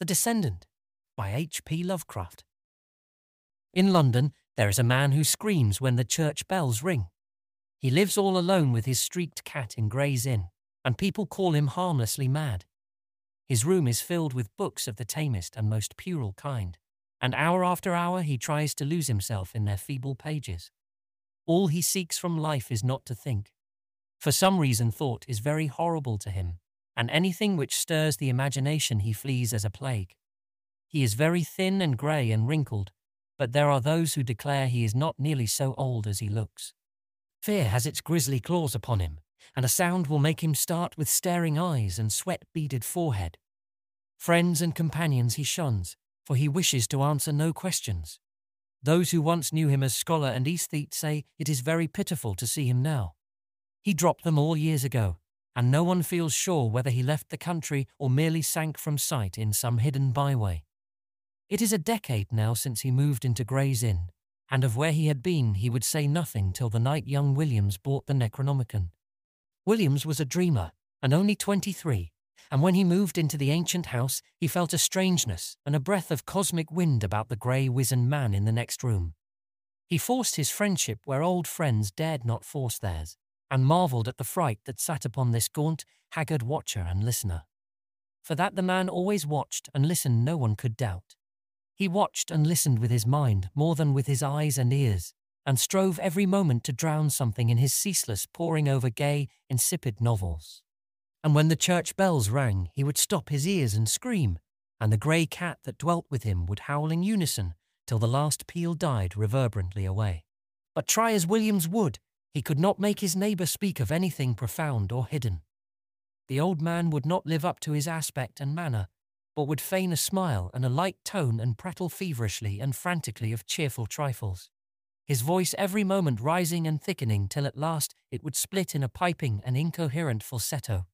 The Descendant by H.P. Lovecraft. In London, there is a man who screams when the church bells ring. He lives all alone with his streaked cat in Gray's Inn, and people call him harmlessly mad. His room is filled with books of the tamest and most puerile kind, and hour after hour he tries to lose himself in their feeble pages. All he seeks from life is not to think. For some reason, thought is very horrible to him, and anything which stirs the imagination he flees as a plague. He is very thin and grey and wrinkled, but there are those who declare he is not nearly so old as he looks. Fear has its grisly claws upon him, and a sound will make him start with staring eyes and sweat beaded forehead. Friends and companions he shuns, for he wishes to answer no questions. Those who once knew him as scholar and aesthete say it is very pitiful to see him now. He dropped them all years ago, and no one feels sure whether he left the country or merely sank from sight in some hidden byway. It is a decade now since he moved into Gray's Inn, and of where he had been he would say nothing till the night young Williams bought the Necronomicon. Williams was a dreamer, and only 23, and when he moved into the ancient house, he felt a strangeness and a breath of cosmic wind about the grey wizened man in the next room. He forced his friendship where old friends dared not force theirs, and marvelled at the fright that sat upon this gaunt, haggard watcher and listener. For that the man always watched and listened no one could doubt. He watched and listened with his mind more than with his eyes and ears, and strove every moment to drown something in his ceaseless poring over gay, insipid novels. And when the church bells rang, he would stop his ears and scream, and the grey cat that dwelt with him would howl in unison till the last peal died reverberantly away. But try as Williams would, he could not make his neighbour speak of anything profound or hidden. The old man would not live up to his aspect and manner, but would feign a smile and a light tone and prattle feverishly and frantically of cheerful trifles, his voice every moment rising and thickening till at last it would split in a piping and incoherent falsetto.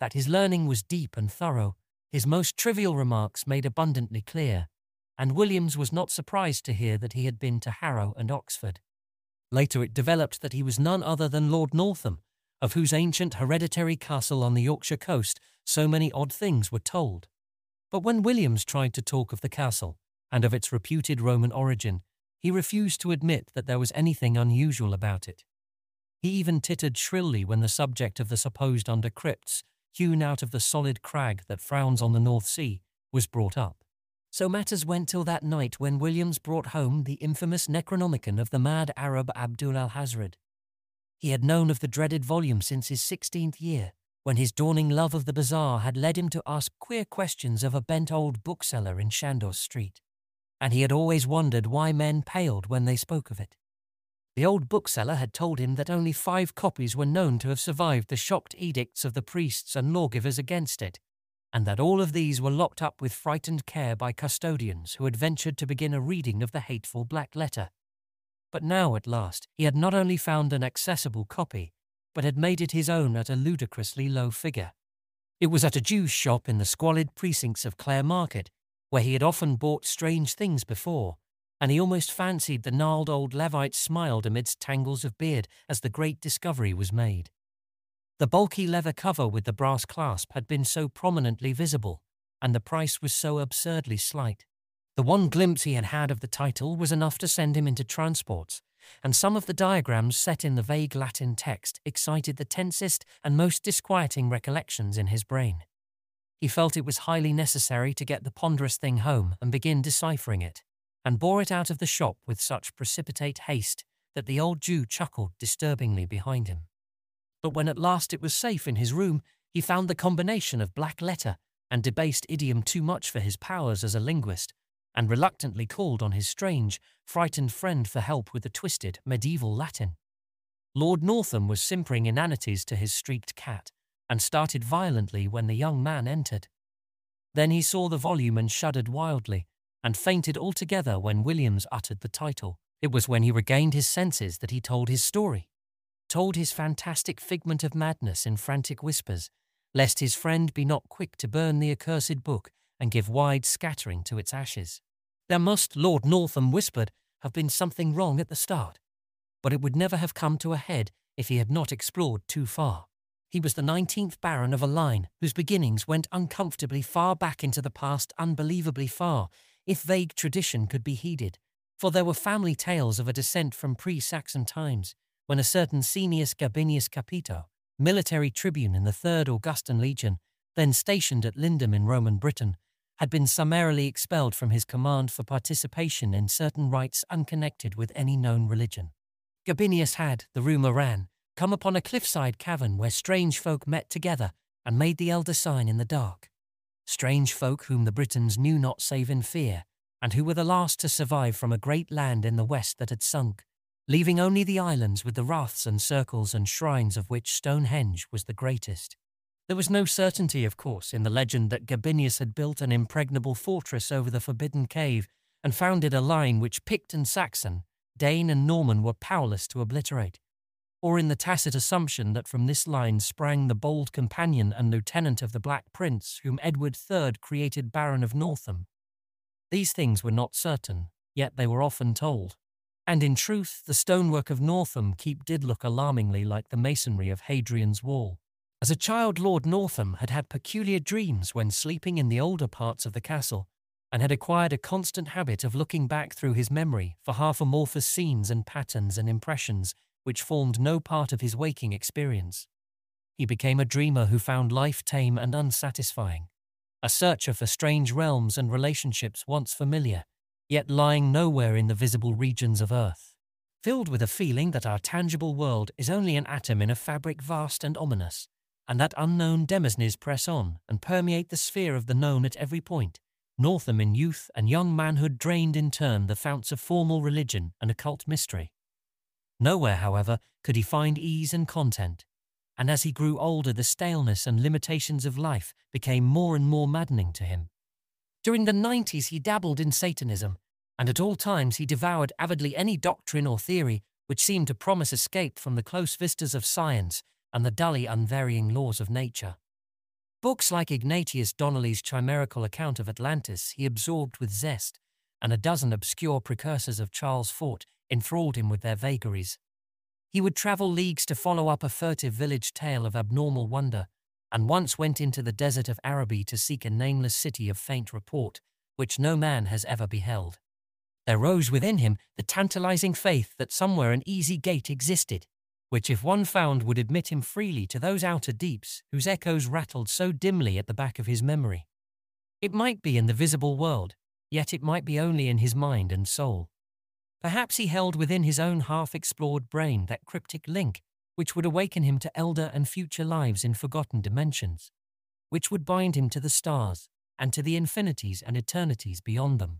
That his learning was deep and thorough, his most trivial remarks made abundantly clear, and Williams was not surprised to hear that he had been to Harrow and Oxford. Later it developed that he was none other than Lord Northam, of whose ancient hereditary castle on the Yorkshire coast so many odd things were told. But when Williams tried to talk of the castle and of its reputed Roman origin, he refused to admit that there was anything unusual about it. He even tittered shrilly when the subject of the supposed under crypts, hewn out of the solid crag that frowns on the North Sea, was brought up. So matters went till that night when Williams brought home the infamous Necronomicon of the mad Arab Abdul Alhazred. He had known of the dreaded volume since his sixteenth year, when his dawning love of the bizarre had led him to ask queer questions of a bent old bookseller in Chandos Street, and he had always wondered why men paled when they spoke of it. The old bookseller had told him that only five copies were known to have survived the shocked edicts of the priests and lawgivers against it, and that all of these were locked up with frightened care by custodians who had ventured to begin a reading of the hateful black letter. But now, at last, he had not only found an accessible copy, but had made it his own at a ludicrously low figure. It was at a Jew's shop in the squalid precincts of Clare Market, where he had often bought strange things before, and he almost fancied the gnarled old Levite smiled amidst tangles of beard as the great discovery was made. The bulky leather cover with the brass clasp had been so prominently visible, and the price was so absurdly slight. The one glimpse he had had of the title was enough to send him into transports, and some of the diagrams set in the vague Latin text excited the tensest and most disquieting recollections in his brain. He felt it was highly necessary to get the ponderous thing home and begin deciphering it, and bore it out of the shop with such precipitate haste that the old Jew chuckled disturbingly behind him. But when at last it was safe in his room, he found the combination of black letter and debased idiom too much for his powers as a linguist, and reluctantly called on his strange, frightened friend for help with the twisted, medieval Latin. Lord Northam was simpering inanities to his streaked cat, and started violently when the young man entered. Then he saw the volume and shuddered wildly, and fainted altogether when Williams uttered the title. It was when he regained his senses that he told his story, told his fantastic figment of madness in frantic whispers, lest his friend be not quick to burn the accursed book and give wide scattering to its ashes. There must, Lord Northam whispered, have been something wrong at the start, but it would never have come to a head if he had not explored too far. He was the 19th Baron of a line whose beginnings went uncomfortably far back into the past, unbelievably far, if vague tradition could be heeded, for there were family tales of a descent from pre-Saxon times, when a certain Cneius Gabinius Capito, military tribune in the 3rd Augustan Legion, then stationed at Lindum in Roman Britain, had been summarily expelled from his command for participation in certain rites unconnected with any known religion. Gabinius had, the rumour ran, come upon a cliffside cavern where strange folk met together and made the elder sign in the dark. Strange folk whom the Britons knew not save in fear, and who were the last to survive from a great land in the west that had sunk, leaving only the islands with the raths and circles and shrines of which Stonehenge was the greatest. There was no certainty, of course, in the legend that Gabinius had built an impregnable fortress over the forbidden cave and founded a line which Pict and Saxon, Dane and Norman were powerless to obliterate or in the tacit assumption that from this line sprang the bold companion and lieutenant of the Black Prince whom Edward III created Baron of Northam. These things were not certain, yet they were often told. And in truth, the stonework of Northam Keep did look alarmingly like the masonry of Hadrian's Wall. As a child, Lord Northam had had peculiar dreams when sleeping in the older parts of the castle, and had acquired a constant habit of looking back through his memory for half amorphous scenes and patterns and impressions which formed no part of his waking experience. He became a dreamer who found life tame and unsatisfying, a searcher for strange realms and relationships once familiar, yet lying nowhere in the visible regions of earth. Filled with a feeling that our tangible world is only an atom in a fabric vast and ominous, and that unknown demesnes press on and permeate the sphere of the known at every point, Northam in youth and young manhood drained in turn the founts of formal religion and occult mystery. Nowhere, however, could he find ease and content, and as he grew older the staleness and limitations of life became more and more maddening to him. During the 90s he dabbled in Satanism, and at all times he devoured avidly any doctrine or theory which seemed to promise escape from the close vistas of science and the dully unvarying laws of nature. Books like Ignatius Donnelly's chimerical account of Atlantis he absorbed with zest, and a dozen obscure precursors of Charles Fort enthralled him with their vagaries. He would travel leagues to follow up a furtive village tale of abnormal wonder, and once went into the desert of Araby to seek a nameless city of faint report, which no man has ever beheld. There rose within him the tantalizing faith that somewhere an easy gate existed, which if one found would admit him freely to those outer deeps whose echoes rattled so dimly at the back of his memory. It might be in the visible world, yet it might be only in his mind and soul. Perhaps he held within his own half-explored brain that cryptic link which would awaken him to elder and future lives in forgotten dimensions, which would bind him to the stars and to the infinities and eternities beyond them.